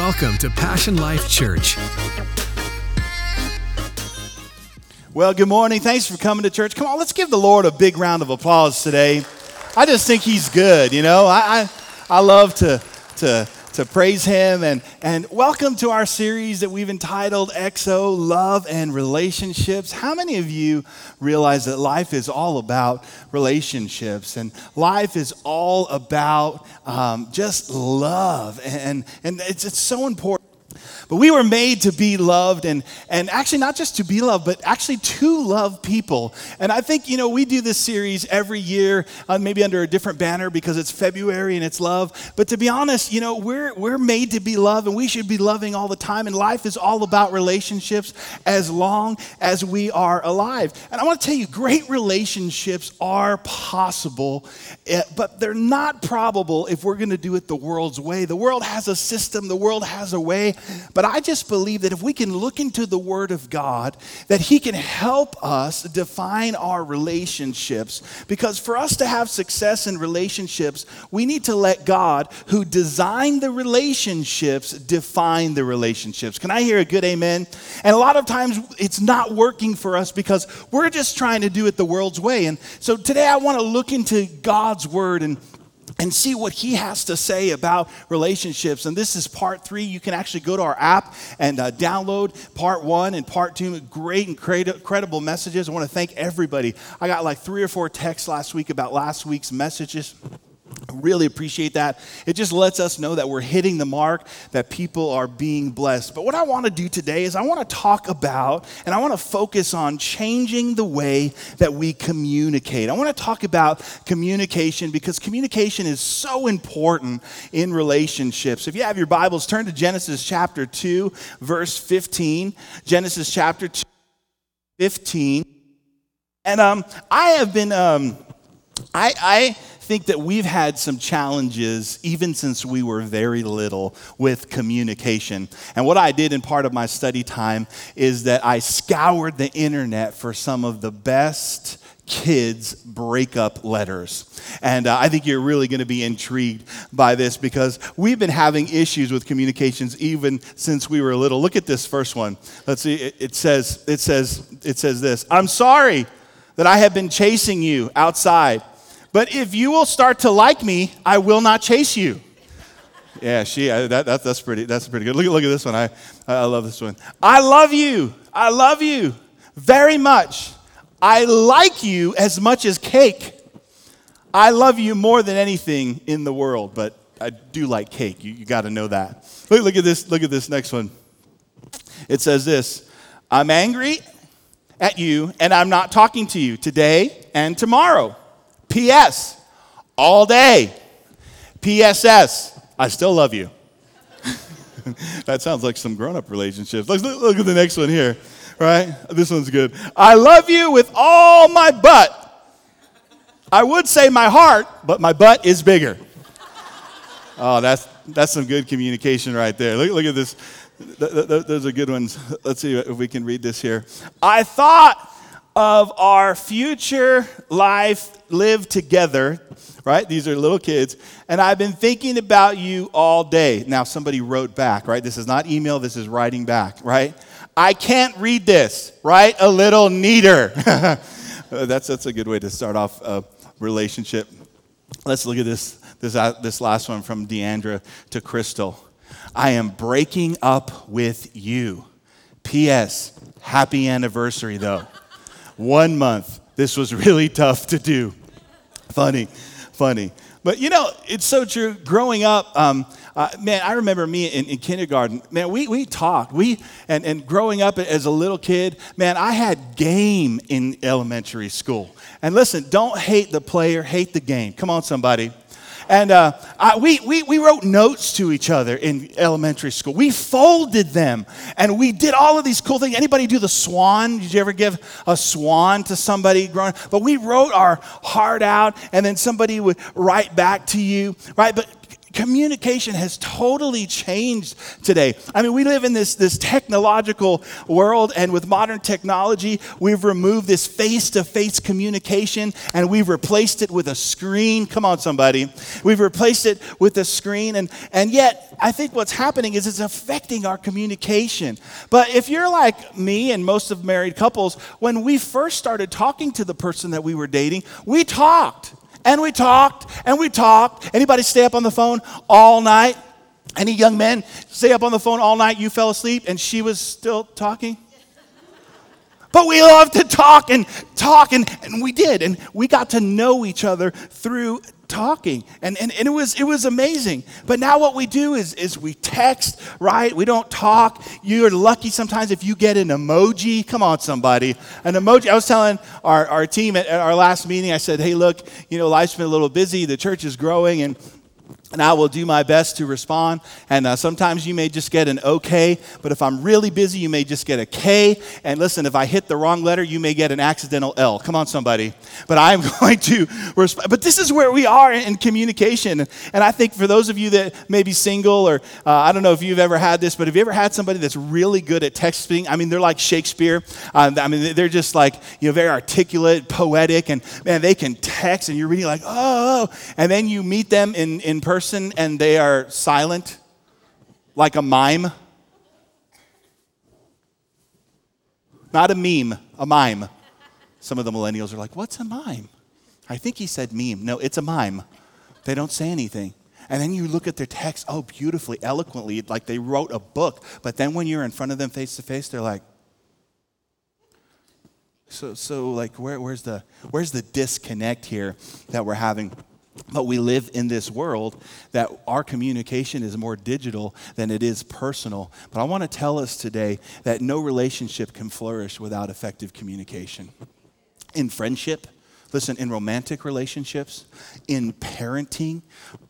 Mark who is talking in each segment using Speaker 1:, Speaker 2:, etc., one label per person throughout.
Speaker 1: Welcome to Passion Life Church.
Speaker 2: Well, good morning. Thanks for coming to church. Come on, let's give the Lord a big round of applause today. I just think He's good. You know, I I, I love to to to praise Him and and welcome to our series that we've entitled exo Love and Relationships. How many of you realize that life is all about relationships and life is all about um, just love and and it's it's so important. But we were made to be loved and, and actually not just to be loved, but actually to love people. And I think, you know, we do this series every year, uh, maybe under a different banner because it's February and it's love. But to be honest, you know, we're, we're made to be loved and we should be loving all the time. And life is all about relationships as long as we are alive. And I want to tell you, great relationships are possible, eh, but they're not probable if we're going to do it the world's way. The world has a system, the world has a way. But I just believe that if we can look into the Word of God, that He can help us define our relationships. Because for us to have success in relationships, we need to let God, who designed the relationships, define the relationships. Can I hear a good amen? And a lot of times it's not working for us because we're just trying to do it the world's way. And so today I want to look into God's Word and and see what he has to say about relationships. And this is part three. You can actually go to our app and uh, download part one and part two. Great and credible messages. I want to thank everybody. I got like three or four texts last week about last week's messages. Really appreciate that. It just lets us know that we're hitting the mark, that people are being blessed. But what I want to do today is I want to talk about and I want to focus on changing the way that we communicate. I want to talk about communication because communication is so important in relationships. If you have your Bibles, turn to Genesis chapter 2, verse 15. Genesis chapter 2, 15. And um, I have been, um, I, I think that we've had some challenges, even since we were very little, with communication. And what I did in part of my study time is that I scoured the internet for some of the best kids breakup letters. And uh, I think you're really going to be intrigued by this because we've been having issues with communications even since we were little. Look at this first one. Let's see. It, it says it says it says this. I'm sorry that I have been chasing you outside. But if you will start to like me, I will not chase you. Yeah, she, I, that, that, that's, pretty, that's pretty good. Look, look at this one. I, I love this one. I love you. I love you very much. I like you as much as cake. I love you more than anything in the world, but I do like cake. You, you got to know that. Look, look at this. Look at this next one. It says this I'm angry at you, and I'm not talking to you today and tomorrow. P.S. All day. P.S.S. I still love you. that sounds like some grown up relationships. Look, look, at the next one here, right? This one's good. I love you with all my butt. I would say my heart, but my butt is bigger. Oh, that's, that's some good communication right there. Look, look at this. Those are good ones. Let's see if we can read this here. I thought of our future life lived together, right? These are little kids. And I've been thinking about you all day. Now, somebody wrote back, right? This is not email, this is writing back, right? I can't read this, right? A little neater. that's, that's a good way to start off a relationship. Let's look at this, this, uh, this last one from Deandra to Crystal. I am breaking up with you. P.S. Happy anniversary, though. One month. This was really tough to do. Funny, funny. But you know, it's so true. Growing up, um, uh, man, I remember me in, in, kindergarten. Man, we, we talked. We and, and growing up as a little kid, man, I had game in elementary school. And listen, don't hate the player, hate the game. Come on, somebody. And uh, I, we, we, we wrote notes to each other in elementary school. We folded them and we did all of these cool things. Anybody do the swan? Did you ever give a swan to somebody growing But we wrote our heart out and then somebody would write back to you, right? But communication has totally changed today. I mean, we live in this, this technological world, and with modern technology, we've removed this face to face communication and we've replaced it with a screen. Come on, somebody. We've replaced it with a screen, and, and yet, I think what's happening is it's affecting our communication. But if you're like me and most of married couples, when we first started talking to the person that we were dating, we talked. And we talked and we talked. Anybody stay up on the phone all night? Any young men stay up on the phone all night, you fell asleep, and she was still talking? But we love to talk and talk, and, and we did. And we got to know each other through talking. And, and, and, it was it was amazing. But now what we do is is we text right? We don't talk. You're lucky sometimes if you get an emoji. Come on somebody. An emoji. I was telling our, our team at, at our last meeting i said hey look you know life's been a little busy. The church is growing and and I will do my best to respond. And uh, sometimes you may just get an okay, but if I'm really busy, you may just get a K. And listen, if I hit the wrong letter, you may get an accidental L. Come on, somebody. But I'm going to respond. But this is where we are in communication. And I think for those of you that may be single, or uh, I don't know if you've ever had this, but have you ever had somebody that's really good at texting? I mean, they're like Shakespeare. Um, I mean, they're just like, you know, very articulate, poetic, and man, they can text, and you're reading like, oh, and then you meet them in, in person person and they are silent, like a mime. Not a meme, a mime. Some of the millennials are like, What's a mime? I think he said meme. No, it's a mime. They don't say anything. And then you look at their text, oh, beautifully, eloquently, like they wrote a book. But then when you're in front of them face to face, they're like, so, so like, where, where's, the, where's the disconnect here that we're having? But we live in this world that our communication is more digital than it is personal. But I want to tell us today that no relationship can flourish without effective communication. In friendship, listen, in romantic relationships, in parenting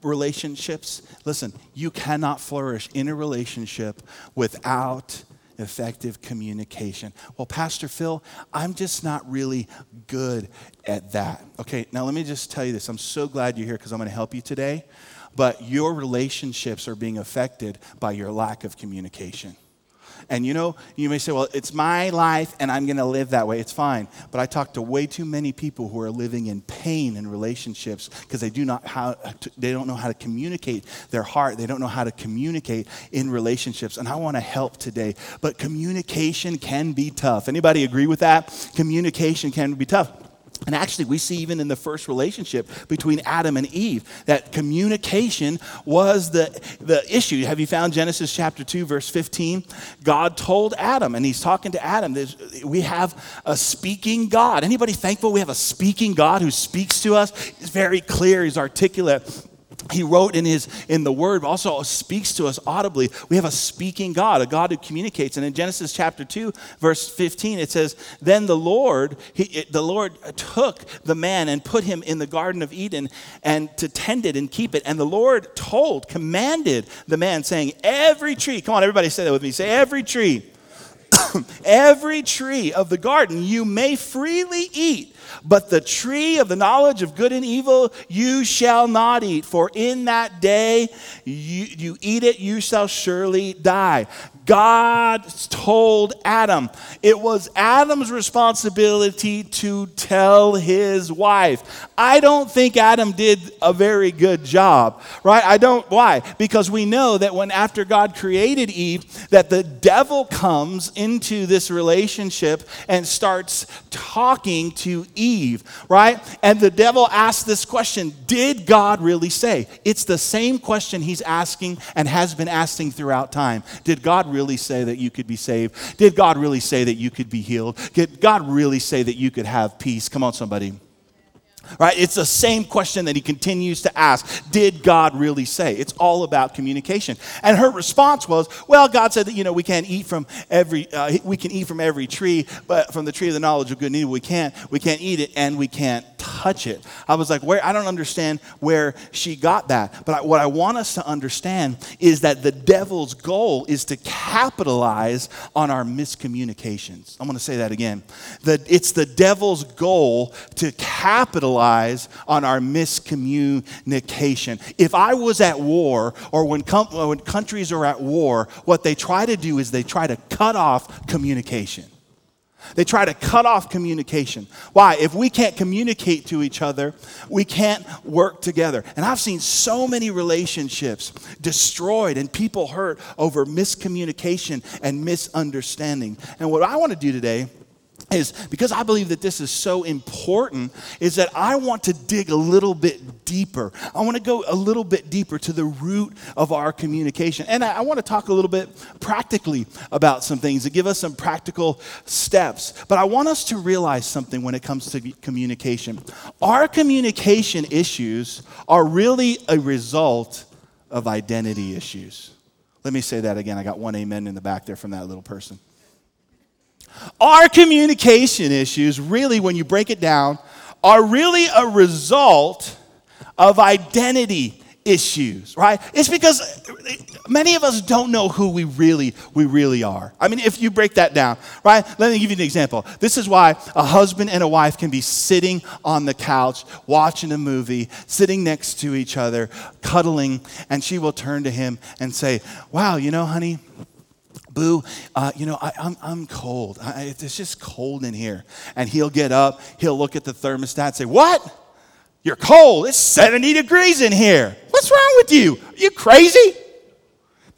Speaker 2: relationships, listen, you cannot flourish in a relationship without effective communication. Well, Pastor Phil, I'm just not really good at that. Okay, now let me just tell you this. I'm so glad you're here because I'm going to help you today. But your relationships are being affected by your lack of communication. And you know, you may say, well, it's my life and I'm going to live that way. It's fine. But I talk to way too many people who are living in pain in relationships because they do not how they don't know how to communicate their heart. They don't know how to communicate in relationships. And I want to help today. But communication can be tough. Anybody agree with that? Communication can be tough. And actually, we see even in the first relationship between Adam and Eve that communication was the, the issue. Have you found Genesis chapter 2, verse 15? God told Adam, and he's talking to Adam, we have a speaking God. Anybody thankful we have a speaking God who speaks to us? He's very clear, he's articulate he wrote in his in the word also speaks to us audibly. We have a speaking god a god who communicates. And in genesis chapter 2 verse 15 it says then the lord he, it, the lord took the man and put him in the garden of eden and to tend it and keep it. And the lord told commanded the man saying every tree come on everybody say that with me. Say every tree every tree of the garden you may freely eat but the tree of the knowledge of good and evil you shall not eat, for in that day you, you eat it, you shall surely die. God told Adam. It was Adam's responsibility to tell his wife. I don't think Adam did a very good job, right? I don't. Why? Because we know that when after God created Eve, that the devil comes into this relationship and starts talking to Eve, right? And the devil asks this question Did God really say? It's the same question he's asking and has been asking throughout time. Did God really really say that you could be saved? Did God really say that you could be healed? Did God really say that you could have peace? Come on, somebody. Right? It's the same question that he continues to ask. Did God really say? It's all about communication. And her response was, well, God said that, you know, we can't eat from every, uh, we can eat from every tree, but from the tree of the knowledge of good and evil, we can't, we can't eat it and we can't touch it. I was like, where? I don't understand where she got that. But I, what I want us to understand is that the devil's goal is to capitalize on our miscommunications. I'm going to say that again. The, it's the devil's goal to capitalize on our miscommunication. If I was at war, or when, com- when countries are at war, what they try to do is they try to cut off communication. They try to cut off communication. Why? If we can't communicate to each other, we can't work together. And I've seen so many relationships destroyed and people hurt over miscommunication and misunderstanding. And what I want to do today is because I believe that this is so important, is that I want to dig a little bit deeper. I want to go a little bit deeper to the root of our communication. And I, I want to talk a little bit practically about some things to give us some practical steps. But I want us to realize something when it comes to communication. Our communication issues are really a result of identity issues. Let me say that again. I got one amen in the back there from that little person. Our communication issues, really, when you break it down, are really a result of identity issues, right? It's because many of us don't know who we really we really are. I mean, if you break that down, right? Let me give you an example. This is why a husband and a wife can be sitting on the couch watching a movie, sitting next to each other, cuddling, and she will turn to him and say, "Wow, you know, honey, Boo, uh, you know, I, am I'm, I'm cold. I, it's just cold in here. And he'll get up, he'll look at the thermostat and say, What? You're cold. It's 70 degrees in here. What's wrong with you? Are you crazy?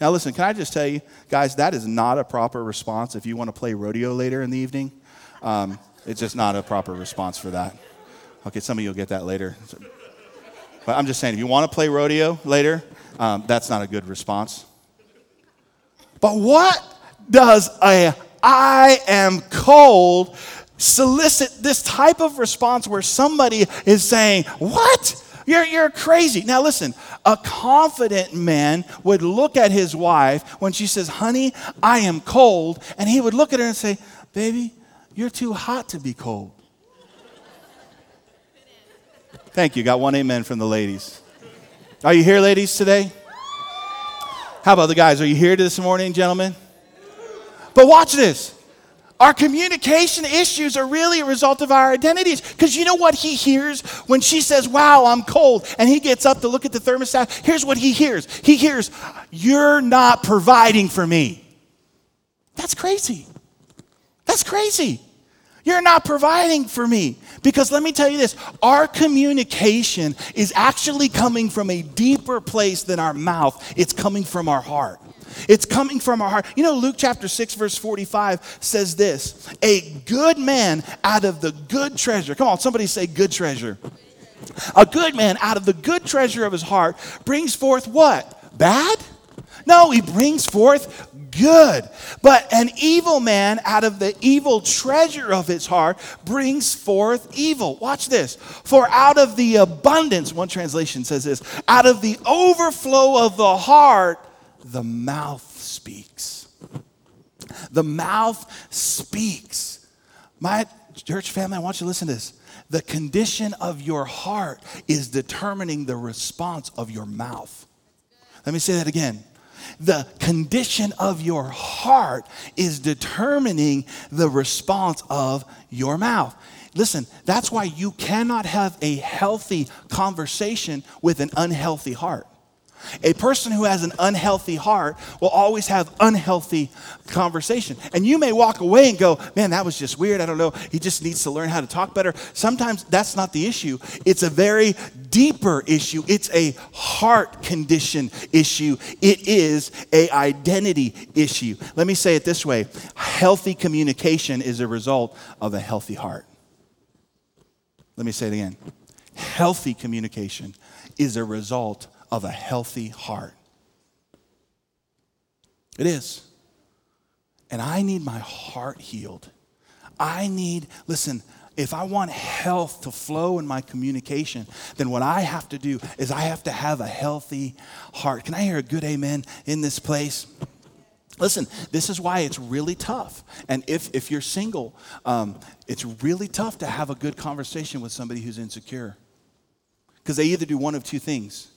Speaker 2: Now, listen, can I just tell you, guys, that is not a proper response if you want to play rodeo later in the evening. Um, it's just not a proper response for that. Okay, some of you will get that later. But I'm just saying, if you want to play rodeo later, um, that's not a good response. But what does a I am cold solicit this type of response where somebody is saying, What? You're, you're crazy. Now, listen, a confident man would look at his wife when she says, Honey, I am cold. And he would look at her and say, Baby, you're too hot to be cold. Thank you. Got one amen from the ladies. Are you here, ladies, today? How about the guys? Are you here this morning, gentlemen? But watch this. Our communication issues are really a result of our identities. Because you know what he hears when she says, Wow, I'm cold, and he gets up to look at the thermostat? Here's what he hears He hears, You're not providing for me. That's crazy. That's crazy. You're not providing for me. Because let me tell you this our communication is actually coming from a deeper place than our mouth, it's coming from our heart. It's coming from our heart. You know, Luke chapter 6, verse 45 says this A good man out of the good treasure, come on, somebody say good treasure. A good man out of the good treasure of his heart brings forth what? Bad? No, he brings forth good. But an evil man out of the evil treasure of his heart brings forth evil. Watch this. For out of the abundance, one translation says this, out of the overflow of the heart, the mouth speaks. The mouth speaks. My church family, I want you to listen to this. The condition of your heart is determining the response of your mouth. Let me say that again the condition of your heart is determining the response of your mouth. Listen, that's why you cannot have a healthy conversation with an unhealthy heart. A person who has an unhealthy heart will always have unhealthy conversation. And you may walk away and go, man, that was just weird. I don't know. He just needs to learn how to talk better. Sometimes that's not the issue. It's a very deeper issue. It's a heart condition issue. It is a identity issue. Let me say it this way. Healthy communication is a result of a healthy heart. Let me say it again. Healthy communication is a result of a healthy heart. It is. And I need my heart healed. I need, listen, if I want health to flow in my communication, then what I have to do is I have to have a healthy heart. Can I hear a good amen in this place? Listen, this is why it's really tough. And if, if you're single, um, it's really tough to have a good conversation with somebody who's insecure. Because they either do one of two things.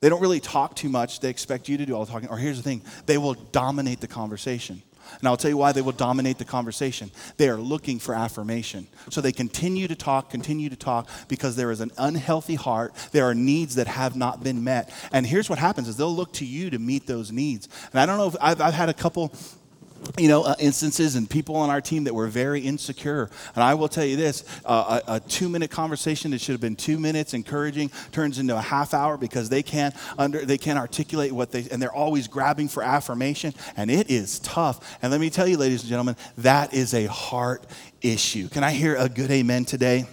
Speaker 2: They don't really talk too much, they expect you to do all the talking. Or here's the thing they will dominate the conversation. And I'll tell you why they will dominate the conversation. They are looking for affirmation. So they continue to talk, continue to talk because there is an unhealthy heart. There are needs that have not been met. And here's what happens is they'll look to you to meet those needs. And I don't know if I've, I've had a couple you know, uh, instances and people on our team that were very insecure. And I will tell you this uh, a, a two minute conversation that should have been two minutes encouraging turns into a half hour because they can't, under, they can't articulate what they, and they're always grabbing for affirmation. And it is tough. And let me tell you, ladies and gentlemen, that is a heart issue. Can I hear a good amen today?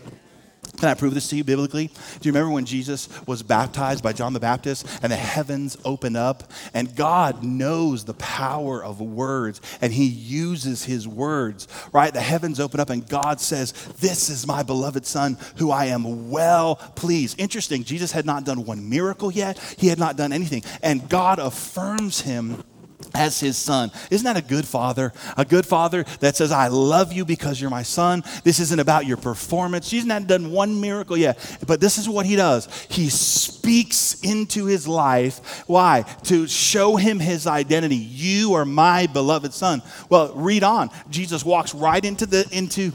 Speaker 2: Can I prove this to you biblically? Do you remember when Jesus was baptized by John the Baptist and the heavens open up? And God knows the power of words and he uses his words, right? The heavens open up and God says, This is my beloved Son who I am well pleased. Interesting, Jesus had not done one miracle yet, he had not done anything. And God affirms him as his son. Isn't that a good father? A good father that says, I love you because you're my son. This isn't about your performance. She's not done one miracle yet, but this is what he does. He speaks into his life. Why? To show him his identity. You are my beloved son. Well, read on. Jesus walks right into the into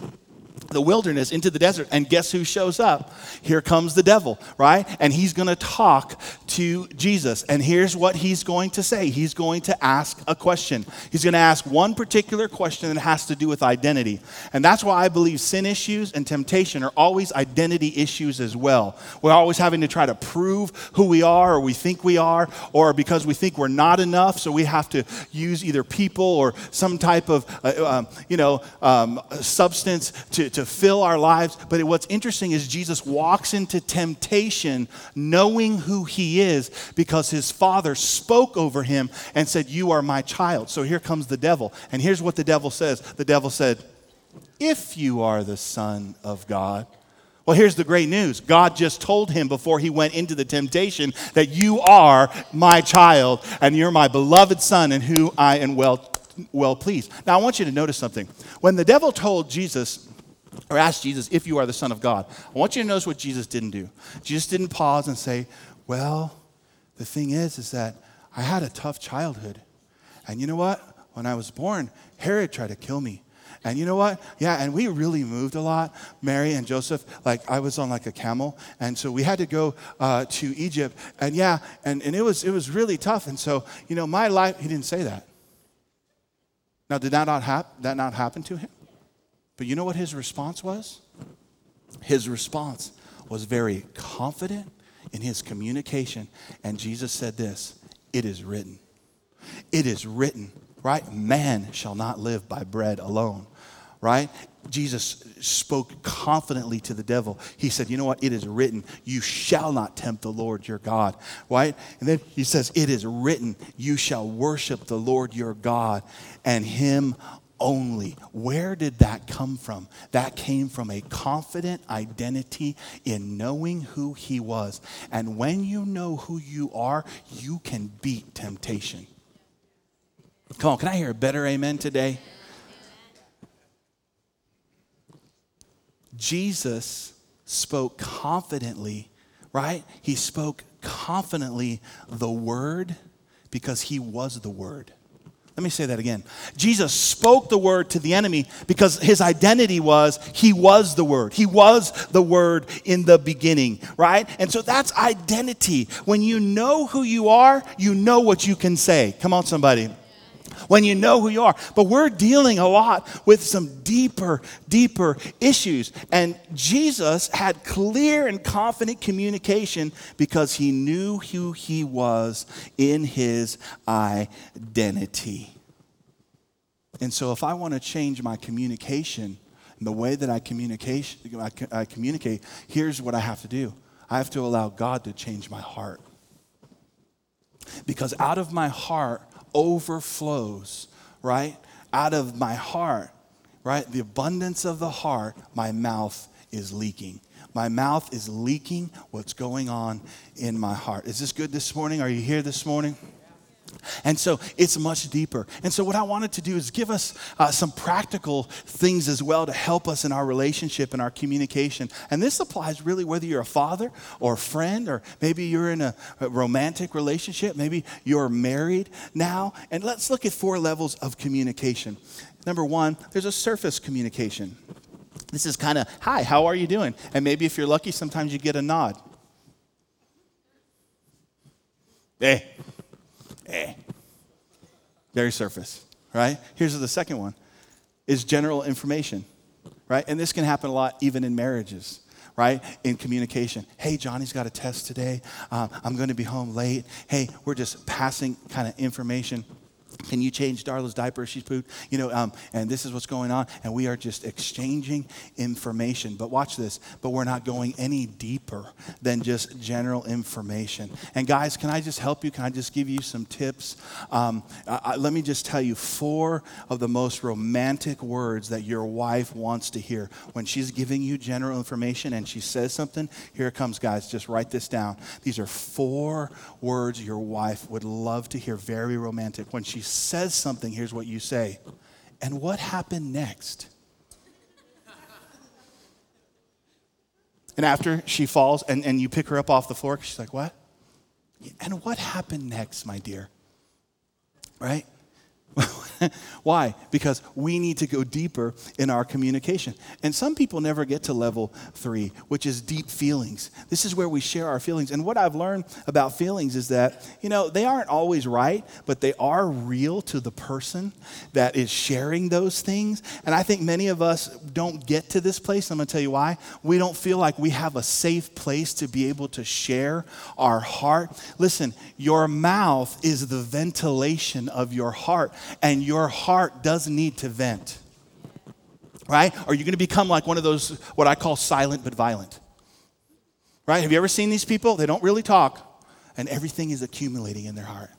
Speaker 2: the wilderness into the desert and guess who shows up? Here comes the devil right? And he's going to talk to jesus. And here's what he's going to say. He's going to ask a question. He's going to ask one particular question that has to do with identity. And that's why i believe sin issues and temptation are always identity issues as well. We're always having to try to prove who we are or we think we are or because we think we're not enough so we have to use either people or some type of uh, um, you know um, substance to, to to fill our lives. But what's interesting is Jesus walks into temptation knowing who he is because his father spoke over him and said, You are my child. So here comes the devil. And here's what the devil says the devil said, If you are the Son of God. Well, here's the great news. God just told him before he went into the temptation that you are my child and you're my beloved son and who I am well, well pleased. Now, I want you to notice something. When the devil told Jesus, or ask Jesus if you are the Son of God. I want you to notice what Jesus didn't do. Jesus didn't pause and say, Well, the thing is, is that I had a tough childhood. And you know what? When I was born, Herod tried to kill me. And you know what? Yeah, and we really moved a lot, Mary and Joseph. Like I was on like a camel, and so we had to go uh, to Egypt. And yeah, and, and it was it was really tough. And so you know, my life. He didn't say that. Now, did that not hap- that not happen to him? But you know what his response was? His response was very confident in his communication. And Jesus said this It is written. It is written, right? Man shall not live by bread alone, right? Jesus spoke confidently to the devil. He said, You know what? It is written, you shall not tempt the Lord your God, right? And then he says, It is written, you shall worship the Lord your God and him only. Where did that come from? That came from a confident identity in knowing who he was. And when you know who you are, you can beat temptation. Come on, can I hear a better amen today? Jesus spoke confidently, right? He spoke confidently the word because he was the word. Let me say that again. Jesus spoke the word to the enemy because his identity was he was the word. He was the word in the beginning, right? And so that's identity. When you know who you are, you know what you can say. Come on, somebody when you know who you are. But we're dealing a lot with some deeper, deeper issues. And Jesus had clear and confident communication because he knew who he was in his identity. And so, if I want to change my communication and the way that I communicate, I communicate, here's what I have to do I have to allow God to change my heart. Because out of my heart overflows, right? Out of my heart, right? The abundance of the heart, my mouth is leaking. My mouth is leaking what's going on in my heart. Is this good this morning? Are you here this morning? And so it's much deeper. And so, what I wanted to do is give us uh, some practical things as well to help us in our relationship and our communication. And this applies really whether you're a father or a friend, or maybe you're in a, a romantic relationship, maybe you're married now. And let's look at four levels of communication. Number one, there's a surface communication. This is kind of, hi, how are you doing? And maybe if you're lucky, sometimes you get a nod. Hey, hey. Very surface, right? Here's the second one is general information, right? And this can happen a lot even in marriages right? In communication. Hey, Johnny's got a test today. Um, I'm going to be home late. Hey, we're just passing kind of information. Can you change Darla's diaper? She's pooped. You know, um, and this is what's going on. And we are just exchanging information. But watch this. But we're not going any deeper than just general information. And guys, can I just help you? Can I just give you some tips? Um, I, I, let me just tell you four of the most romantic words that your wife wants to hear. When she's giving you general information and she says something, here it comes, guys. Just write this down. These are four words your wife would love to hear. Very romantic. When she says something, here's what you say. And what happened next? And after she falls and, and you pick her up off the floor, she's like, What? And what happened next, my dear? Right? Why? Because we need to go deeper in our communication. And some people never get to level three, which is deep feelings. This is where we share our feelings. And what I've learned about feelings is that, you know, they aren't always right, but they are real to the person that is sharing those things. And I think many of us don't get to this place. I'm going to tell you why. We don't feel like we have a safe place to be able to share our heart. Listen, your mouth is the ventilation of your heart and your heart does need to vent. Right? Are you're going to become like one of those, what I call silent but violent. Right? Have you ever seen these people? They don't really talk, and everything is accumulating in their heart.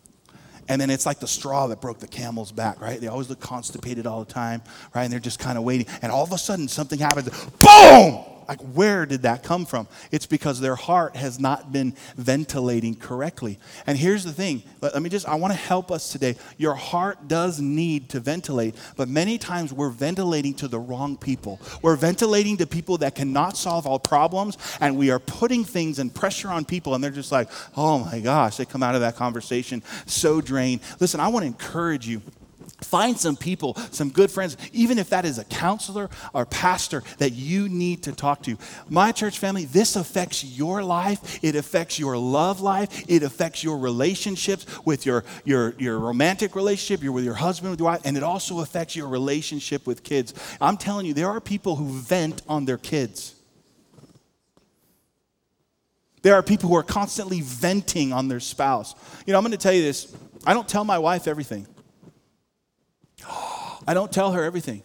Speaker 2: And then it's like the straw that broke the camel's back, right? They always look constipated all the time, right? And they're just kind of waiting. And all of a sudden, something happens. Boom! Like, where did that come from? It's because their heart has not been ventilating correctly. And here's the thing let, me just, I want to help us today. Your heart does need to ventilate, but many times we're ventilating to the wrong people. We're ventilating to people that cannot solve all problems, and we are putting things and pressure on people, and they're just like, oh my gosh, they come out of that conversation so drained. Listen, I want to encourage you Find some people, some good friends, even if that is a counselor or pastor that you need to talk to. My church family, this affects your life. It affects your love life. It affects your relationships with your, your, your romantic relationship, your, with your husband, with your wife, and it also affects your relationship with kids. I'm telling you, there are people who vent on their kids. There are people who are constantly venting on their spouse. You know, I'm going to tell you this I don't tell my wife everything. I don't tell her everything.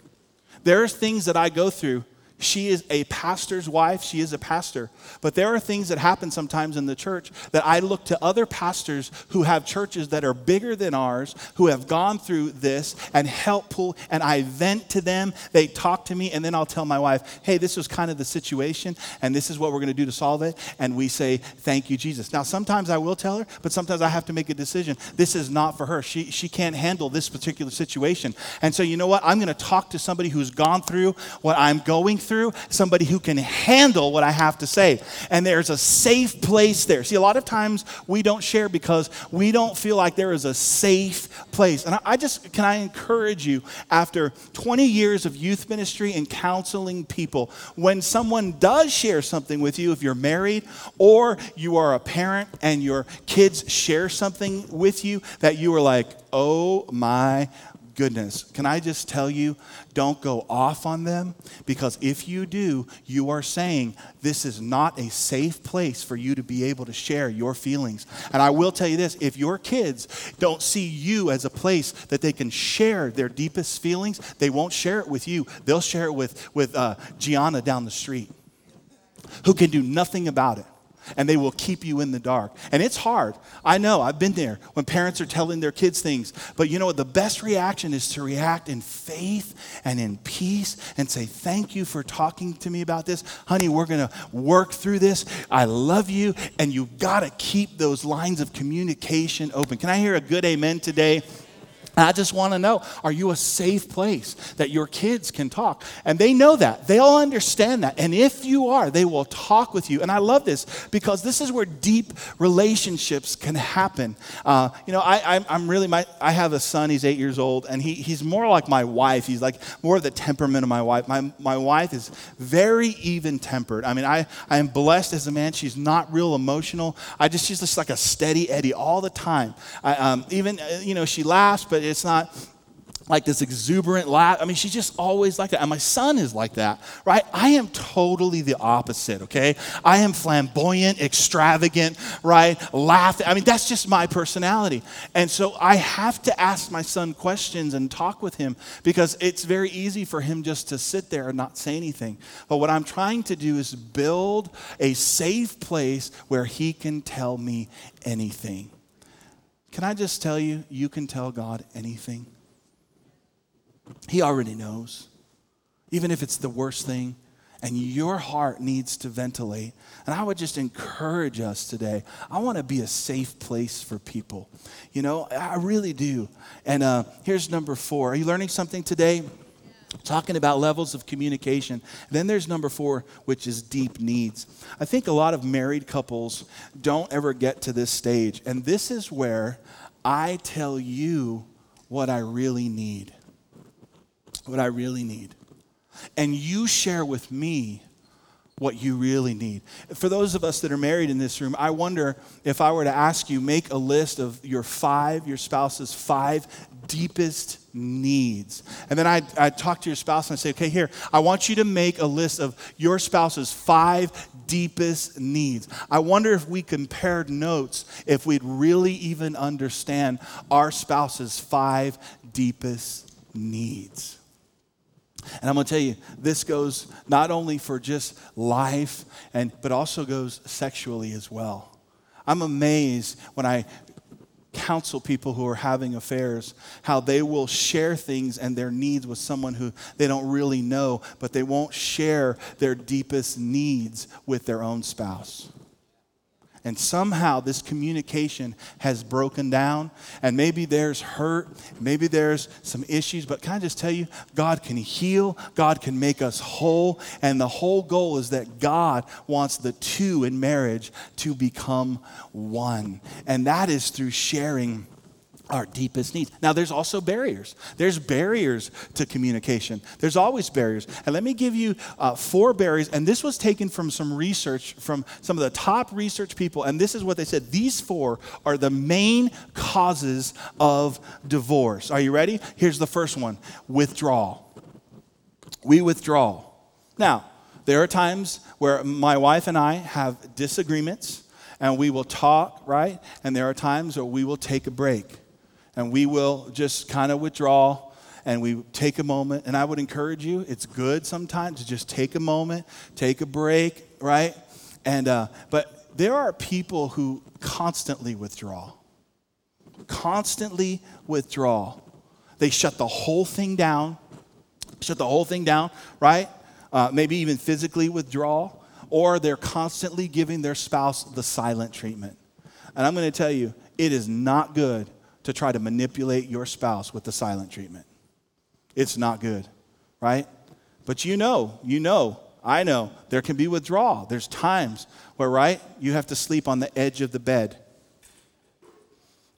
Speaker 2: There are things that I go through she is a pastor's wife, she is a pastor. But there are things that happen sometimes in the church that I look to other pastors who have churches that are bigger than ours, who have gone through this and help pull, and I vent to them. They talk to me, and then I'll tell my wife, hey, this was kind of the situation, and this is what we're going to do to solve it. And we say, thank you, Jesus. Now, sometimes I will tell her, but sometimes I have to make a decision. This is not for her. She, she can't handle this particular situation. And so, you know what? I'm going to talk to somebody who's gone through what I'm going through, somebody who can handle what I have to say. And there's a safe place there. See, a lot of times we don't share because we don't feel like there is a safe place. And I just, can I encourage you, after 20 years of youth ministry and counseling people, when someone does share something with you, if you're married or you are a parent and your kids share something with you that you are like, oh my goodness, can I just tell you, don't go off on them because if you do, you are saying this is not a safe place for you to be able to share your feelings. And I will tell you this if your kids don't see you as a place that they can share their deepest feelings, they won't share it with you. They'll share it with, with uh, Gianna down the street who can do nothing about it. And they will keep you in the dark. And it's hard. I know, I've been there when parents are telling their kids things. But you know what? The best reaction is to react in faith and in peace and say, Thank you for talking to me about this. Honey, we're going to work through this. I love you. And you've got to keep those lines of communication open. Can I hear a good amen today? I just want to know are you a safe place that your kids can talk? And they know that. They all understand that. And if you are, they will talk with you. And I love this because this is where deep relationships can happen. Uh, you know, I, am really, my, I have a son, he's eight years old, and he, he's more like my wife. He's like more of the temperament of my wife. My, my wife is very even tempered. I mean, I, I am blessed as a man. She's not real emotional. I just, she's just like a steady Eddie all the time. I, um, even, uh, you know, she laughs, but it's not like this exuberant laugh. I mean, she's just always like that. And my son is like that, right? I am totally the opposite, okay? I am flamboyant, extravagant, right? Laughing. I mean, that's just my personality. And so I have to ask my son questions and talk with him because it's very easy for him just to sit there and not say anything. But what I'm trying to do is build a safe place where he can tell me anything. Can I just tell you, you can tell God anything? He already knows. Even if it's the worst thing, and your heart needs to ventilate. And I would just encourage us today. I want to be a safe place for people. You know, I really do. And uh, here's number four. Are you learning something today? Talking about levels of communication. Then there's number four, which is deep needs. I think a lot of married couples don't ever get to this stage. And this is where I tell you what I really need. What I really need. And you share with me what you really need. For those of us that are married in this room, I wonder if I were to ask you, make a list of your five, your spouse's five deepest needs. And then I, I talk to your spouse and I say, okay, here, I want you to make a list of your spouse's five deepest needs. I wonder if we compared notes, if we'd really even understand our spouse's five deepest needs. And I'm going to tell you, this goes not only for just life, and, but also goes sexually as well. I'm amazed when I counsel people who are having affairs how they will share things and their needs with someone who they don't really know, but they won't share their deepest needs with their own spouse. And somehow this communication has broken down. And maybe there's hurt, maybe there's some issues, but can I just tell you, God can heal, God can make us whole. And the whole goal is that God wants the two in marriage to become one. And that is through sharing our deepest needs. Now, there's also barriers. There's barriers to communication. There's always barriers. And let me give you uh, four barriers. And this was taken from some research from some of the top research people. And this is what they said these four are the main causes of divorce. Are you ready? Here's the first one withdrawal. We withdraw. Now, there are times where my wife and I have disagreements and we will talk, right? And there are times where we will take a break and we will just kind of withdraw and we take a moment. And I would encourage you, it's good sometimes to just take a moment, take a break, right? And, uh, but there are people who constantly withdraw, constantly withdraw. They shut the whole thing down, shut the whole thing down, right? Uh, maybe even physically withdraw, or they're constantly giving their spouse the silent treatment. And I'm going to tell you, it is not good to try to manipulate your spouse with the silent treatment. It's not good, right? But you know, you know, I know, there can be withdrawal. There's times where, right, you have to sleep on the edge of the bed.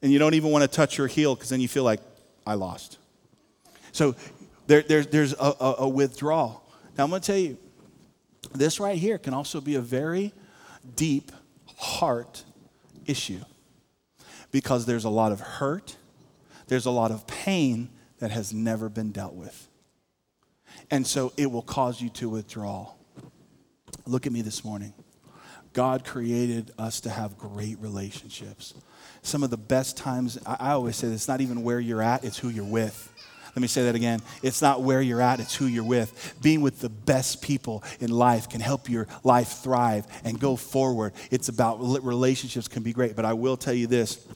Speaker 2: And you don't even want to touch your heel because then you feel like, I lost. So there, there there's a, a, a withdrawal. Now, I'm going to tell you, this right here can also be a very deep heart issue because there's a lot of hurt, there's a lot of pain that has never been dealt with. And so it will cause you to withdraw. Look at me this morning. God created us to have great relationships. Some of the best times, I, always say it's not even where you're at, it's who you're with. Let me say that again. It's not where you're at, it's who you're with. Being with the best people in life can help your life thrive and go forward. It's about relationships can be great. But I will tell you this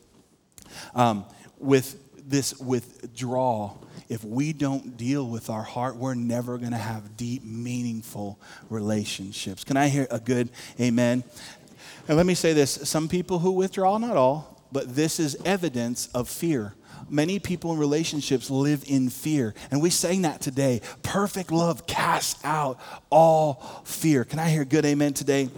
Speaker 2: um, with this withdrawal, if we don't deal with our heart, we're never going to have deep, meaningful relationships. Can I hear a good amen? And let me say this some people who withdraw, not all, but this is evidence of fear. Many people in relationships live in fear. And we sang that today. Perfect love casts out all fear. Can I hear good amen today?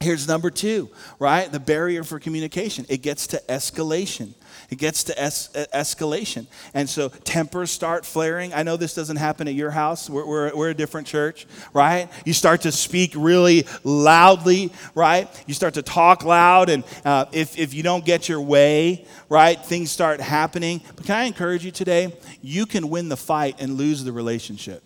Speaker 2: Here's number two, right? The barrier for communication. It gets to escalation. It gets to es- escalation. And so tempers start flaring. I know this doesn't happen at your house. We're, we're, we're a different church, right? You start to speak really loudly, right? You start to talk loud. And uh, if, if you don't get your way, right, things start happening. But can I encourage you today? You can win the fight and lose the relationship.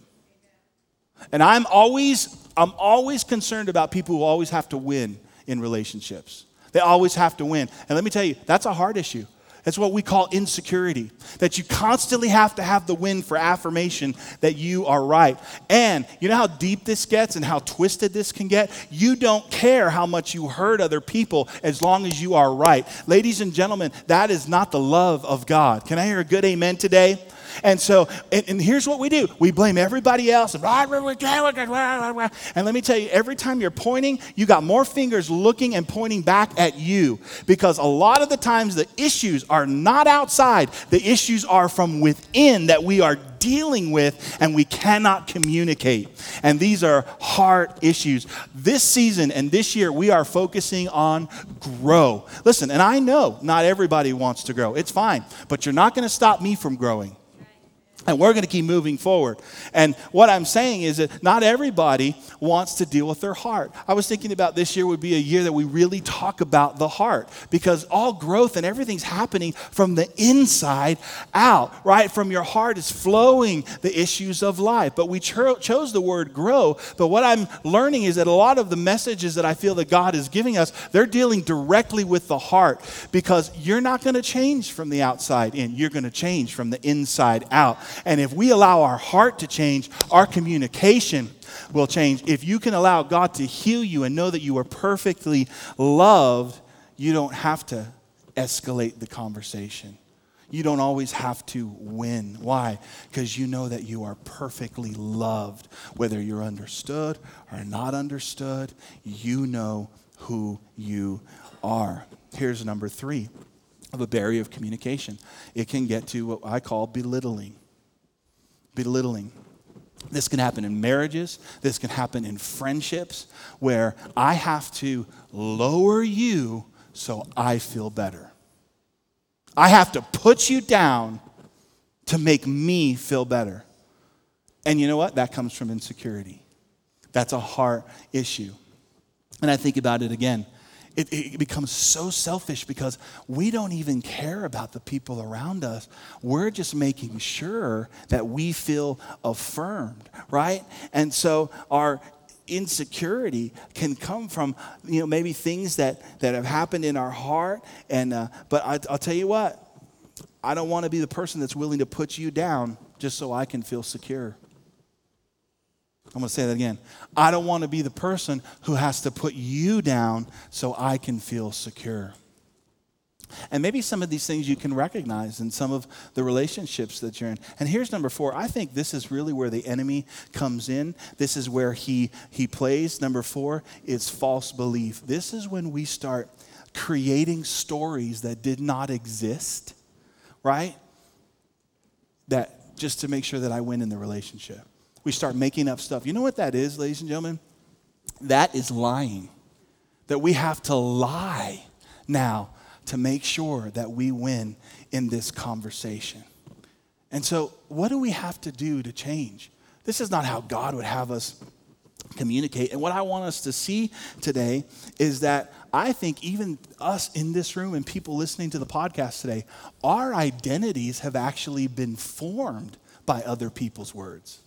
Speaker 2: And I'm always I'm always concerned about people who always have to win in relationships. They always have to win. And let me tell you, that's a hard issue. That's what we call insecurity. That you constantly have to have the win for affirmation that you are right. And you know how deep this gets and how twisted this can get? You don't care how much you hurt other people as long as you are right. Ladies and gentlemen, that is not the love of God. Can I hear a good amen today? And so, and, and, here's what we do we blame everybody else. And let me tell you, every time you're pointing, you got more fingers looking and pointing back at you. Because a lot of the times the issues are not outside, the issues are from within that we are dealing with and we cannot communicate. And these are hard issues. This season and this year, we are focusing on grow. Listen, and I know not everybody wants to grow. It's fine, but you're not going to stop me from growing. And we're going to keep moving forward. And what I'm saying is that not everybody wants to deal with their heart. I was thinking about this year would be a year that we really talk about the heart because all growth and everything's happening from the inside out, right? From your heart is flowing the issues of life. But we cho- chose the word grow. But what I'm learning is that a lot of the messages that I feel that God is giving us, they're dealing directly with the heart because you're not going to change from the outside in, you're going to change from the inside out. And if we allow our heart to change, our communication will change. If you can allow God to heal you and know that you are perfectly loved, you don't have to escalate the conversation. You don't always have to win. Why? Because you know that you are perfectly loved. Whether you're understood or not understood, you know who you are. Here's number three of a barrier of communication it can get to what I call belittling belittling. This can happen in marriages. This can happen in friendships where I have to lower you so I feel better. I have to put you down to make me feel better. And you know what? That comes from insecurity. That's a heart issue. And I think about it again it, it, becomes so selfish because we don't even care about the people around us. We're just making sure that we feel affirmed, right? And so our insecurity can come from you know maybe things that that have happened in our heart and uh, but I, i'll tell you what i don't want to be the person that's willing to put you down just so i can feel secure I'm going to say that again. I don't want to be the person who has to put you down so I can feel secure. And maybe some of these things you can recognize in some of the relationships that you're in. And here's number four. I think this is really where the enemy comes in. This is where he, he plays. Number four is false belief. This is when we start creating stories that did not exist, right? That just to make sure that I win in the relationship. We start making up stuff. You know what that is, ladies and gentlemen? That is lying. That we have to lie now to make sure that we win in this conversation. And so, what do we have to do to change? This is not how God would have us communicate. And what I want us to see today is that I think even us in this room and people listening to the podcast today, our identities have actually been formed by other people's words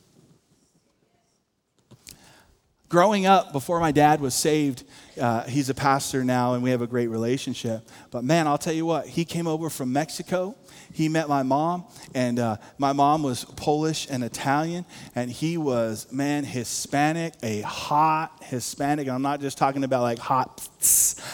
Speaker 2: growing up before my dad was saved uh, he's a pastor now and we have a great relationship but man i'll tell you what he came over from mexico he met my mom, and uh, my mom was Polish and Italian, and he was, man, Hispanic, a hot Hispanic. And I'm not just talking about like hot,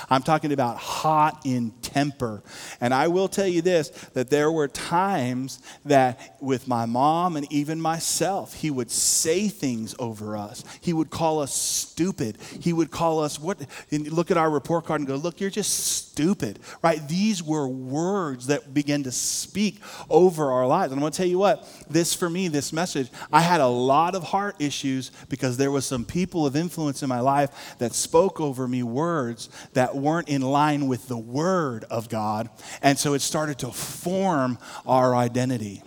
Speaker 2: I'm talking about hot in temper. And I will tell you this that there were times that with my mom and even myself, he would say things over us. He would call us stupid. He would call us what? look at our report card and go, look, you're just stupid, right? These were words that began to speak over our lives. And I'm going to tell you what, this for me, this message, I had a lot of heart issues because there was some people of influence in my life that spoke over me words that weren't in line with the word of God. And so it started to form our identity.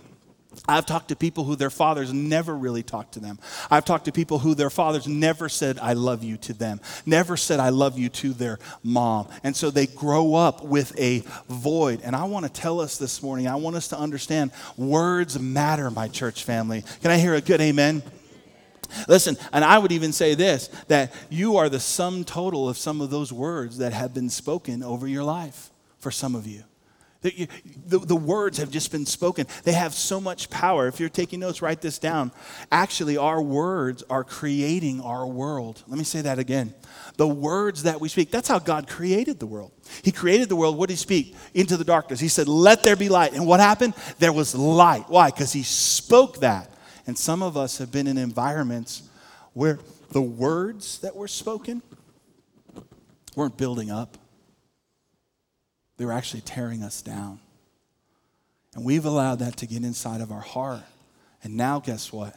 Speaker 2: I've talked to people who their fathers never really talked to them. I've talked to people who their fathers never said, I love you to them, never said, I love you to their mom. And so they grow up with a void. And I want to tell us this morning, I want us to understand words matter, my church family. Can I hear a good amen? Listen, and I would even say this that you are the sum total of some of those words that have been spoken over your life for some of you. The, the, the, words have just been spoken. They have so much power. If you're taking notes, write this down. Actually, our words are creating our world. Let me say that again. The words that we speak, that's how God created the world. He created the world. What did He speak? Into the darkness. He said, Let there be light. And what happened? There was light. Why? Because He spoke that. And some of us have been in environments where the words that were spoken weren't building up they were actually tearing us down. And we've allowed that to get inside of our heart. And now, guess what?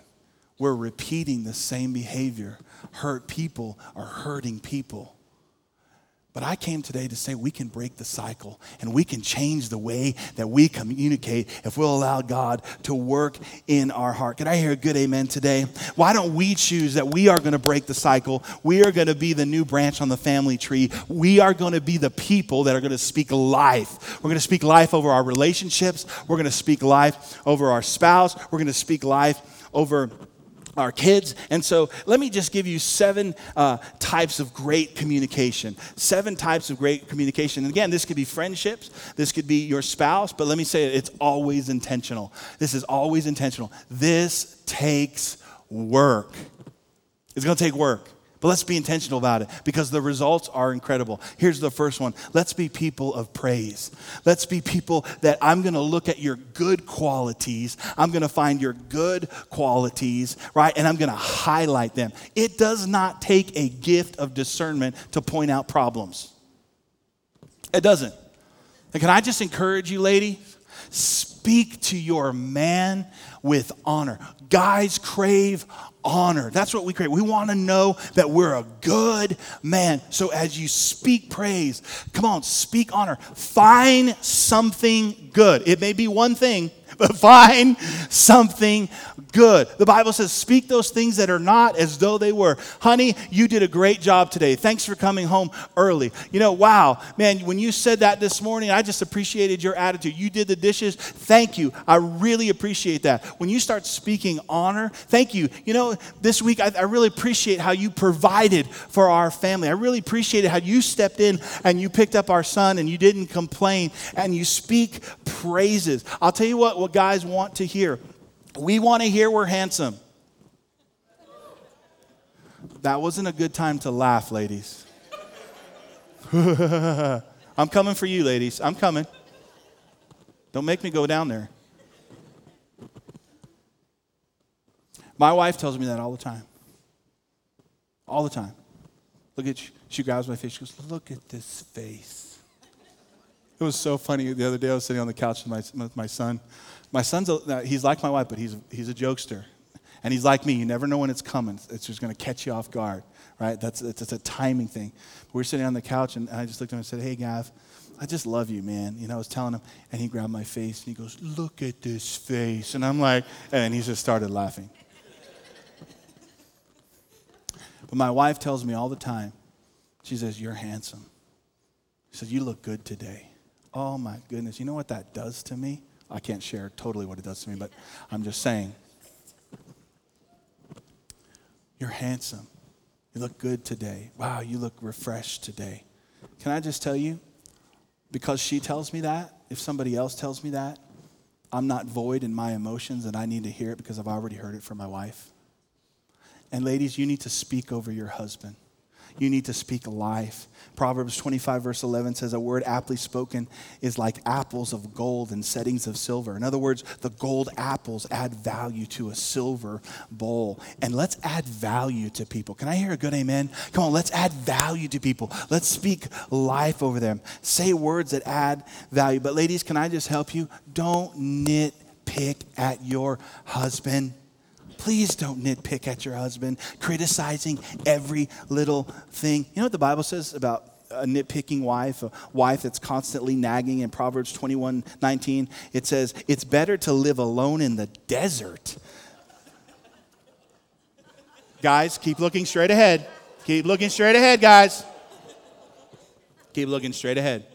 Speaker 2: We're repeating the same behavior. Hurt people are hurting people. But I came today to say we can break the cycle and we can change the way that we communicate if we'll allow God to work in our heart. Can I hear a good amen today? Why don't we choose that we are going to break the cycle? We are going to be the new branch on the family tree. We are going to be the people that are going to speak life. We're going to speak life over our relationships. We're going to speak life over our spouse. We're going to speak life over our kids. And so let me just give you seven uh, types of great communication. Seven types of great communication. And again, this could be friendships, this could be your spouse, but let me say it, it's always intentional. This is always intentional. This takes work. It's going to take work. But let's be intentional about it because the results are incredible. Here's the first one let's be people of praise. Let's be people that I'm going to look at your good qualities. I'm going to find your good qualities, right? And I'm going to highlight them. It does not take a gift of discernment to point out problems. It doesn't. And can I just encourage you, lady? Speak to your man with honor. Guys crave honor. That's what we create. We want to know that we're a good man. So as you speak praise, come on, speak honor. Find something good. It may be one thing, but find something good. The Bible says, speak those things that are not as though they were. Honey, you did a great job today. Thanks for coming home early. You know, wow, man, when you said that this morning, I just appreciated your attitude. You did the dishes. Thank you. I really appreciate that. When you start speaking honor, thank you. You know, this week, I, I really appreciate how you provided for our family. I really appreciated how you stepped in and you picked up our son and you didn't complain and you speak praises. I'll tell you what, what guys want to hear. We want to hear we're handsome. That wasn't a good time to laugh, ladies. I'm coming for you, ladies. I'm coming. Don't make me go down there. My wife tells me that all the time. All the time. Look at, she grabs my face. She goes, Look at this face. It was so funny. The other day I was sitting on the couch with my, with my son. My son's, a, he's like my wife, but he's, he's a jokester. And he's like me. You never know when it's coming. It's just going to catch you off guard, right? That's it's, it's a timing thing. We were sitting on the couch, and I just looked at him and said, Hey, Gav, I just love you, man. You know, I was telling him, and he grabbed my face, and he goes, Look at this face. And I'm like, and he just started laughing. but my wife tells me all the time, she says, You're handsome. She says, You look good today. Oh, my goodness. You know what that does to me? I can't share totally what it does to me, but I'm just saying. You're handsome. You look good today. Wow, you look refreshed today. Can I just tell you? Because she tells me that, if somebody else tells me that, I'm not void in my emotions and I need to hear it because I've already heard it from my wife. And ladies, you need to speak over your husband. You need to speak life. Proverbs 25, verse 11 says, A word aptly spoken is like apples of gold in settings of silver. In other words, the gold apples add value to a silver bowl. And let's add value to people. Can I hear a good amen? Come on, let's add value to people. Let's speak life over them. Say words that add value. But, ladies, can I just help you? Don't nitpick at your husband. Please don't nitpick at your husband, criticizing every little thing. You know what the Bible says about a nitpicking wife, a wife that's constantly nagging in Proverbs 21 19? It says, It's better to live alone in the desert. guys, keep looking straight ahead. Keep looking straight ahead, guys. Keep looking straight ahead.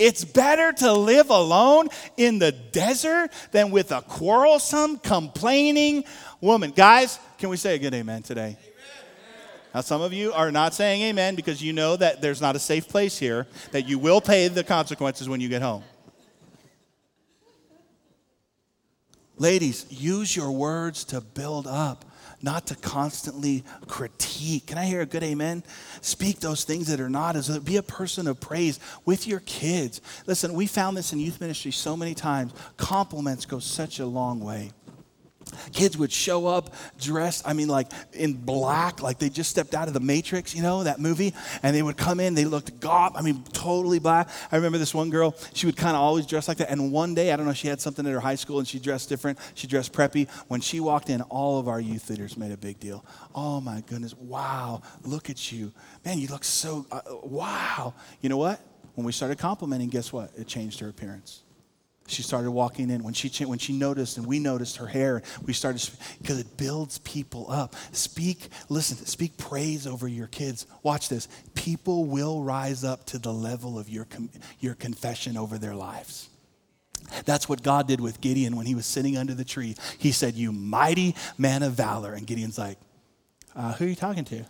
Speaker 2: It's better to live alone in the desert than with a quarrelsome, complaining woman. Guys, can we say a good amen today? Now, some of you are not saying amen because you know that there's not a safe place here, that you will pay the consequences when you get home. Ladies, use your words to build up not to constantly critique. Can I hear a good amen? Speak those things that are not as be a person of praise with your kids. Listen, we found this in youth ministry so many times. Compliments go such a long way. Kids would show up dressed, I mean, like in black, like they just stepped out of the Matrix, you know, that movie. And they would come in, they looked goth, I mean, totally black. I remember this one girl, she would kind of always dress like that. And one day, I don't know, she had something at her high school and she dressed different. She dressed preppy. When she walked in, all of our youth leaders made a big deal. Oh my goodness, wow, look at you. Man, you look so, uh, wow. You know what? When we started complimenting, guess what? It changed her appearance she started walking in when she when she noticed and we noticed her hair we started because it builds people up speak listen speak praise over your kids watch this people will rise up to the level of your your confession over their lives that's what God did with Gideon when he was sitting under the tree. He said, You mighty man of valor. And Gideon's like, uh, Who are you talking to?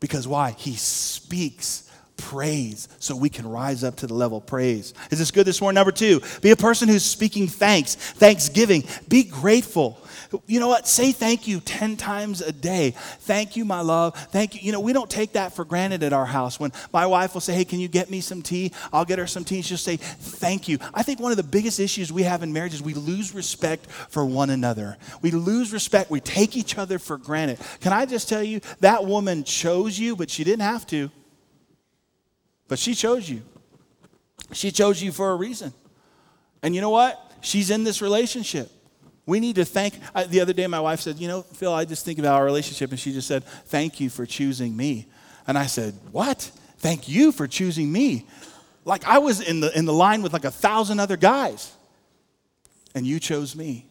Speaker 2: Because why? He speaks praise so we can rise up to the level of praise. Is this good this morning? Number two, be a person who's speaking thanks, thanksgiving. Be grateful. You know what? Say thank you 10 times a day. Thank you, my love. Thank you. You know, we don't take that for granted at our house. When my wife will say, Hey, can you get me some tea? I'll get her some tea. She'll say, Thank you. I think one of the biggest issues we have in marriage is we lose respect for one another. We lose respect. We take each other for granted. Can I just tell you, that woman chose you, but she didn't have to. But she chose you. She chose you for a reason. And you know what? She's in this relationship. We need to thank. I, the other day, my wife said, You know, Phil, I just think about our relationship. And she just said, Thank you for choosing me. And I said, What? Thank you for choosing me. Like I was in the, in the line with like a thousand other guys. And you chose me.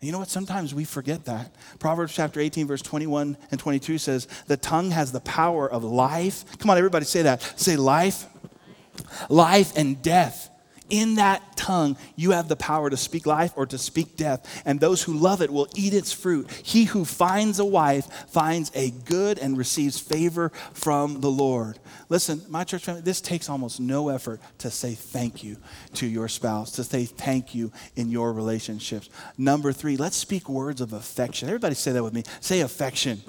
Speaker 2: You know what? Sometimes we forget that. Proverbs chapter 18, verse 21 and 22 says, The tongue has the power of life. Come on, everybody, say that. Say life, life and death. In that tongue, you have the power to speak life or to speak death, and those who love it will eat its fruit. He who finds a wife finds a good and receives favor from the Lord. Listen, my church family, this takes almost no effort to say thank you to your spouse, to say thank you in your relationships. Number three, let's speak words of affection. Everybody say that with me. Say affection.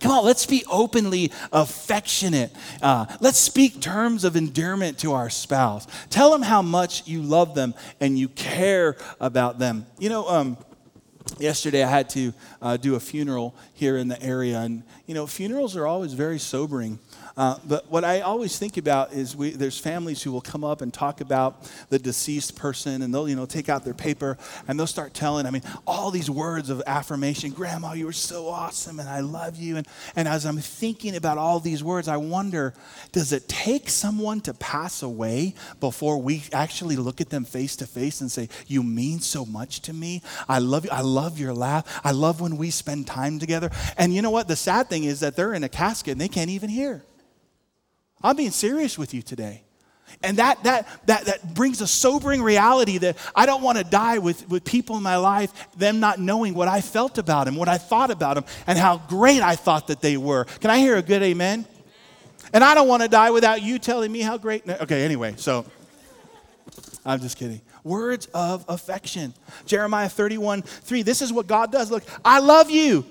Speaker 2: Come on, let's be openly affectionate. Uh, let's speak terms of endearment to our spouse. Tell them how much you love them and you care about them. You know, um, yesterday I had to uh, do a funeral here in the area, and you know, funerals are always very sobering. Uh, but what I always think about is we, there's families who will come up and talk about the deceased person, and they'll you know take out their paper and they'll start telling. I mean, all these words of affirmation. Grandma, you were so awesome, and I love you. And and as I'm thinking about all these words, I wonder, does it take someone to pass away before we actually look at them face to face and say, "You mean so much to me. I love you. I love your laugh. I love when we spend time together." And you know what? The sad thing is that they're in a casket and they can't even hear. I'm being serious with you today. And that, that, that, that brings a sobering reality that I don't want to die with, with people in my life, them not knowing what I felt about them, what I thought about them, and how great I thought that they were. Can I hear a good amen? And I don't want to die without you telling me how great. Okay, anyway, so I'm just kidding. Words of affection. Jeremiah 31 3. This is what God does. Look, I love you.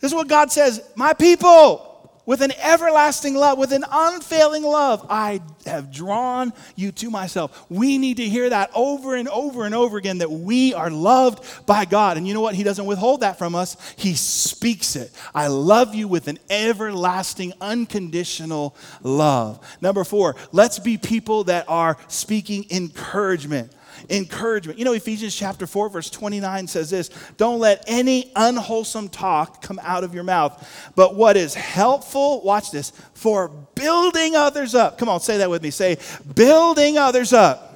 Speaker 2: This is what God says. My people, with an everlasting love, with an unfailing love, I have drawn you to myself. We need to hear that over and over and over again that we are loved by God. And you know what? He doesn't withhold that from us, He speaks it. I love you with an everlasting, unconditional love. Number four, let's be people that are speaking encouragement encouragement. You know, Ephesians chapter 4, verse 29 says this Don't let any unwholesome talk come out of your mouth, but what is helpful, watch this, for building others up. Come on, say that with me. Say, building others up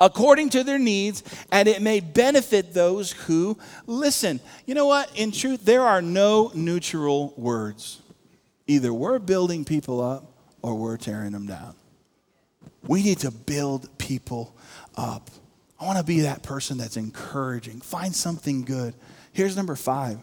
Speaker 2: according to their needs, and it may benefit those who listen. You know what? In truth, there are no neutral words. Either we're building people up or we're tearing them down. We need to build people up. I want to be that person that's encouraging. Find something good. Here's number five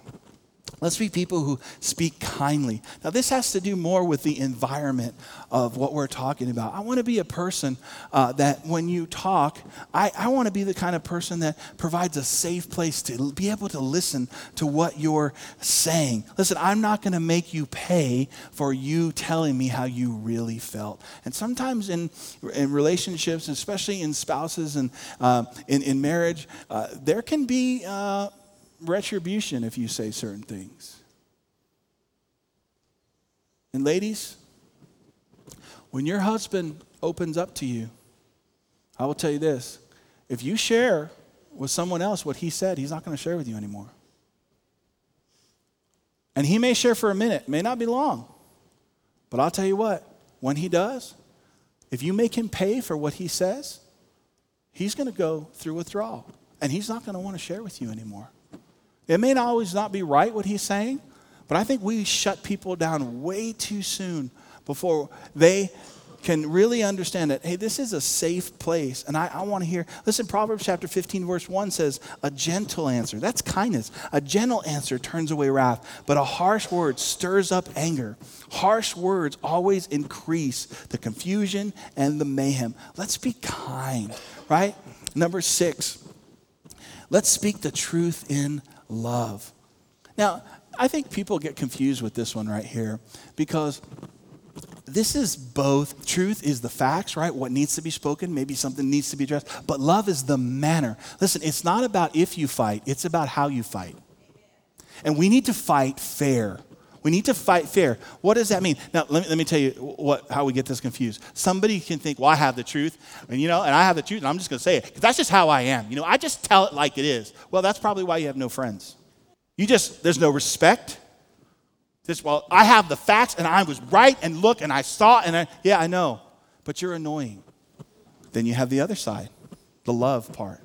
Speaker 2: Let's be people who speak kindly. Now, this has to do more with the environment of what we're talking about. I want to be a person uh, that when you talk, I, I want to be the kind of person that provides a safe place to be able to listen to what you're saying. Listen, I'm not going to make you pay for you telling me how you really felt. And sometimes in, in relationships, especially in spouses and uh, in, in marriage, uh, there can be uh, retribution if you say certain things. And ladies, when your husband opens up to you, I will tell you this if you share with someone else what he said, he's not going to share with you anymore. And he may share for a minute, may not be long. But I'll tell you what, when he does, if you make him pay for what he says, he's going to go through withdrawal. And he's not going to want to share with you anymore. It may not always not be right what he's saying, but I think we shut people down way too soon before they can really understand that, hey, this is a safe place. And I, I want to hear, listen, Proverbs chapter 15, verse 1 says, a gentle answer. That's kindness. A gentle answer turns away wrath, but a harsh word stirs up anger. Harsh words always increase the confusion and the mayhem. Let's be kind, right? Number six, let's speak the truth in love. Now, I think people get confused with this one right here because this is both truth is the facts, right? What needs to be spoken, maybe something needs to be addressed, but love is the manner. Listen, it's not about if you fight, it's about how you fight. And we need to fight fair. We need to fight fair. What does that mean? Now, let me, let me tell you what, how we get this confused. Somebody can think, well, I have the truth, and you know, and I have the truth, and I'm just going to say it because that's just how I am. You know, I just tell it like it is. Well, that's probably why you have no friends. You just, there's no respect. Just, well, I have the facts, and I was right, and look, and I saw, and I, yeah, I know, but you're annoying. Then you have the other side, the love part.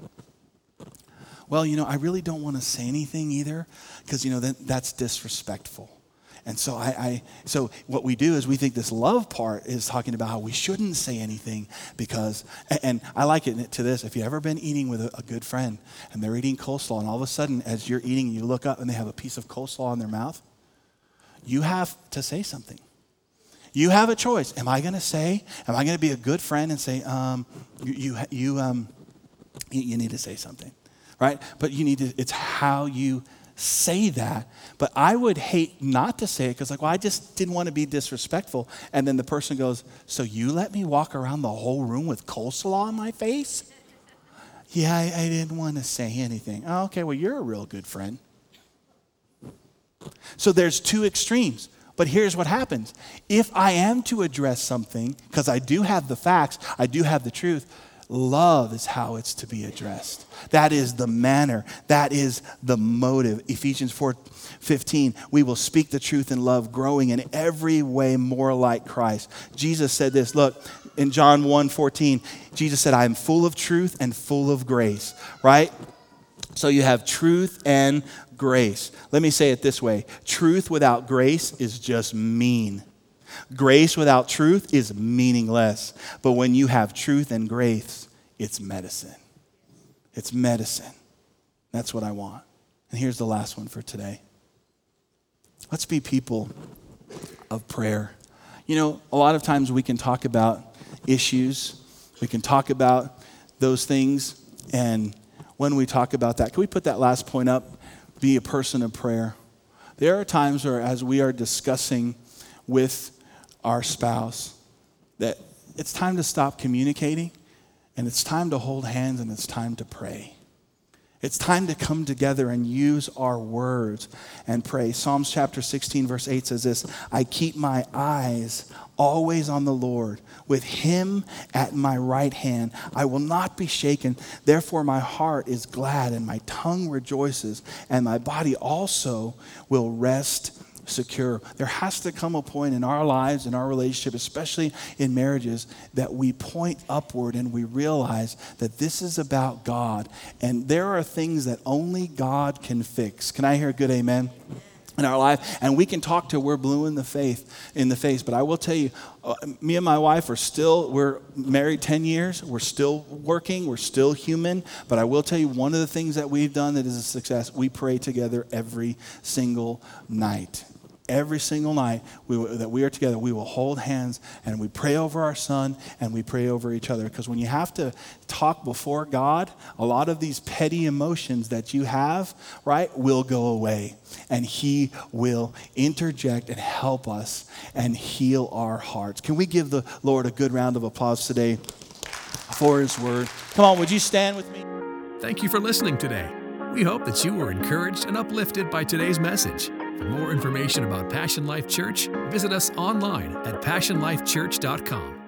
Speaker 2: Well, you know, I really don't want to say anything either because, you know, that, that's disrespectful. And so I, I, so what we do is we think this love part is talking about how we shouldn't say anything because and I like it to this. If you've ever been eating with a, a good friend and they're eating coleslaw and all of a sudden as you're eating you look up and they have a piece of coleslaw in their mouth, you have to say something. You have a choice. Am I going to say? Am I going to be a good friend and say, um, you, you, you, um, you need to say something, right? But you need to. It's how you say that, but I would hate not to say it because, like, well, I just didn't want to be disrespectful. And then the person goes, So you let me walk around the whole room with coleslaw on my face? yeah, I, I didn't want to say anything. Oh, okay, well, you're a real good friend. So there's two extremes. But here's what happens if I am to address something, because I do have the facts, I do have the truth, Love is how it's to be addressed. That is the manner. That is the motive. Ephesians 4 15, we will speak the truth in love, growing in every way more like Christ. Jesus said this, look, in John 1 14, Jesus said, I am full of truth and full of grace, right? So you have truth and grace. Let me say it this way truth without grace is just mean. Grace without truth is meaningless. But when you have truth and grace, it's medicine. It's medicine. That's what I want. And here's the last one for today. Let's be people of prayer. You know, a lot of times we can talk about issues We can talk about those things. And when we talk about that, can we put that last point up? Be a person of prayer. There are times where, as we are discussing with our spouse, that it's time to stop communicating and it's time to hold hands and it's time to pray. It's time to come together and use our words and pray. Psalms chapter 16, verse 8 says this I keep my eyes always on the Lord. With him at my right hand, I will not be shaken. Therefore, my heart is glad and my tongue rejoices, and my body also will rest secure. There has to come a point in our lives, in our relationship, especially in marriages, that we point upward and we realize that this is about God. And there are things that only God can fix. Can I hear a good amen? in our life and we can talk to we're blue in the faith in the face but i will tell you uh, me and my wife are still we're married 10 years we're still working we're still human but i will tell you one of the things that we've done that is a success we pray together every single night every single night we, that we are together, we will hold hands and we pray over our son and we pray over each other. Because when you have to talk before God, a lot of these petty emotions that you have, right, will go away. And He will interject and help us and heal our hearts. Can we give the Lord a good round of applause today for His word? Come on, would you stand with me?
Speaker 1: Thank you for listening today. We hope that you were encouraged and uplifted by today's message. For more information about Passion Life Church, visit us online at passionlifechurch.com.